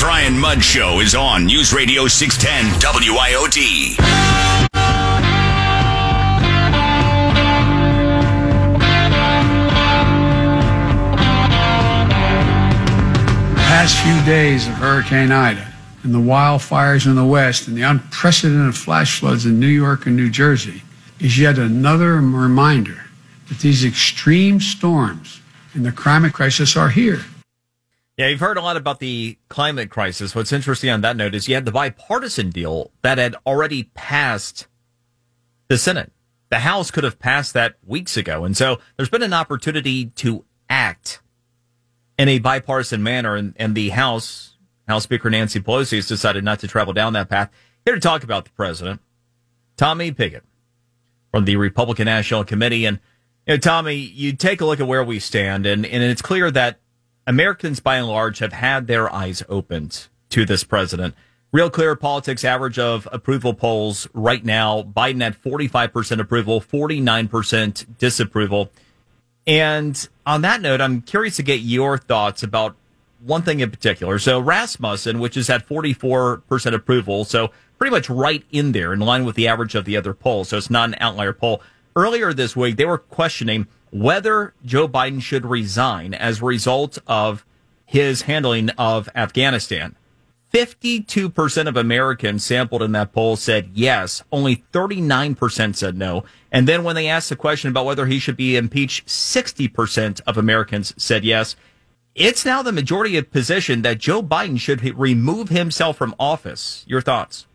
Brian Mudd Show is on News Radio 610 WIOD. past few days of Hurricane Ida and the wildfires in the West and the unprecedented flash floods in New York and New Jersey is yet another reminder that these extreme storms and the climate crisis are here. Yeah, you've heard a lot about the climate crisis. What's interesting on that note is you had the bipartisan deal that had already passed the Senate. The House could have passed that weeks ago. And so there's been an opportunity to act in a bipartisan manner. And, and the House, House Speaker Nancy Pelosi has decided not to travel down that path. Here to talk about the president, Tommy Pigott from the Republican National Committee. And, you know, Tommy, you take a look at where we stand, and, and it's clear that Americans by and large have had their eyes opened to this president. Real clear politics average of approval polls right now Biden at 45% approval, 49% disapproval. And on that note, I'm curious to get your thoughts about one thing in particular. So Rasmussen, which is at 44% approval, so pretty much right in there, in line with the average of the other polls. So it's not an outlier poll. Earlier this week, they were questioning whether Joe Biden should resign as a result of his handling of Afghanistan. 52% of Americans sampled in that poll said yes. Only 39% said no. And then when they asked the question about whether he should be impeached, 60% of Americans said yes. It's now the majority of position that Joe Biden should remove himself from office. Your thoughts?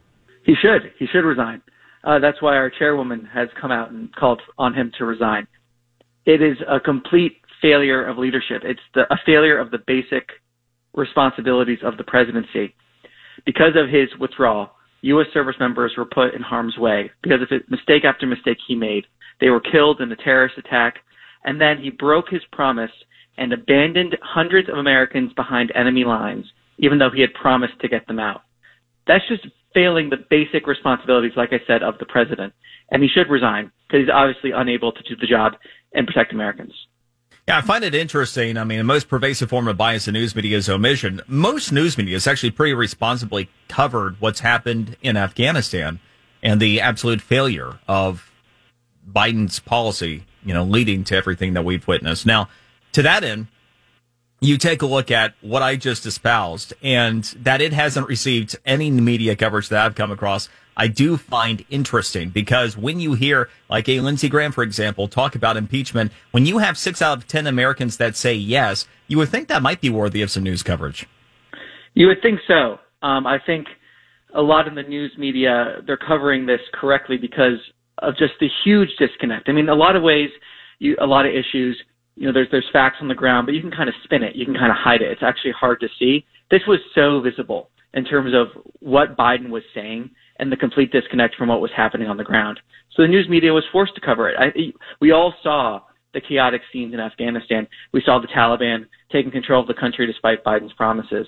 He should. He should resign. Uh, that's why our chairwoman has come out and called on him to resign. It is a complete failure of leadership. It's the, a failure of the basic responsibilities of the presidency. Because of his withdrawal, U.S. service members were put in harm's way because of mistake after mistake he made. They were killed in a terrorist attack, and then he broke his promise and abandoned hundreds of Americans behind enemy lines, even though he had promised to get them out. That's just failing the basic responsibilities, like I said, of the president. And he should resign because he's obviously unable to do the job and protect Americans. Yeah, I find it interesting. I mean, the most pervasive form of bias in news media is omission. Most news media has actually pretty responsibly covered what's happened in Afghanistan and the absolute failure of Biden's policy, you know, leading to everything that we've witnessed. Now, to that end, you take a look at what I just espoused and that it hasn't received any media coverage that I've come across. I do find interesting because when you hear like a Lindsey Graham, for example, talk about impeachment, when you have six out of 10 Americans that say yes, you would think that might be worthy of some news coverage. You would think so. Um, I think a lot in the news media, they're covering this correctly because of just the huge disconnect. I mean, a lot of ways, you, a lot of issues, you know, there's, there's facts on the ground, but you can kind of spin it. You can kind of hide it. It's actually hard to see. This was so visible in terms of what Biden was saying and the complete disconnect from what was happening on the ground. So the news media was forced to cover it. I, we all saw the chaotic scenes in Afghanistan. We saw the Taliban taking control of the country despite Biden's promises.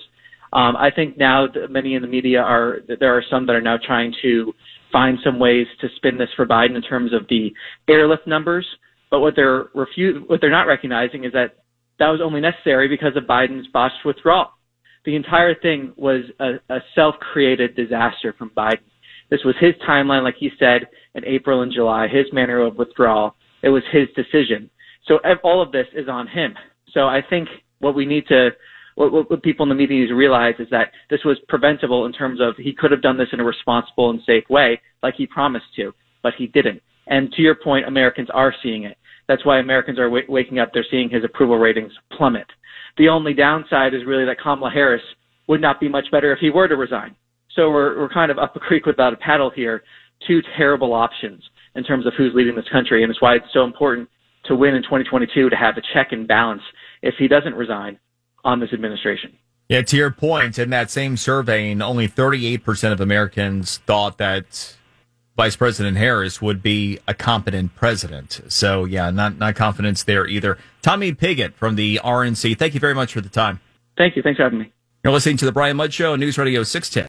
Um, I think now many in the media are there are some that are now trying to find some ways to spin this for Biden in terms of the airlift numbers. But what they're refu- what they're not recognizing is that that was only necessary because of Biden's botched withdrawal. The entire thing was a, a self-created disaster from Biden. This was his timeline, like he said, in April and July, his manner of withdrawal. It was his decision. So all of this is on him. So I think what we need to, what, what people in the media need to realize is that this was preventable in terms of he could have done this in a responsible and safe way, like he promised to, but he didn't. And to your point, Americans are seeing it. That's why Americans are w- waking up. They're seeing his approval ratings plummet. The only downside is really that Kamala Harris would not be much better if he were to resign. So we're, we're kind of up a creek without a paddle here. Two terrible options in terms of who's leading this country. And it's why it's so important to win in 2022 to have a check and balance if he doesn't resign on this administration. Yeah, to your point, in that same surveying, only 38% of Americans thought that Vice President Harris would be a competent president. So, yeah, not, not confidence there either. Tommy Pigott from the RNC, thank you very much for the time. Thank you. Thanks for having me. You're listening to the Brian Mudd Show, News Radio 610.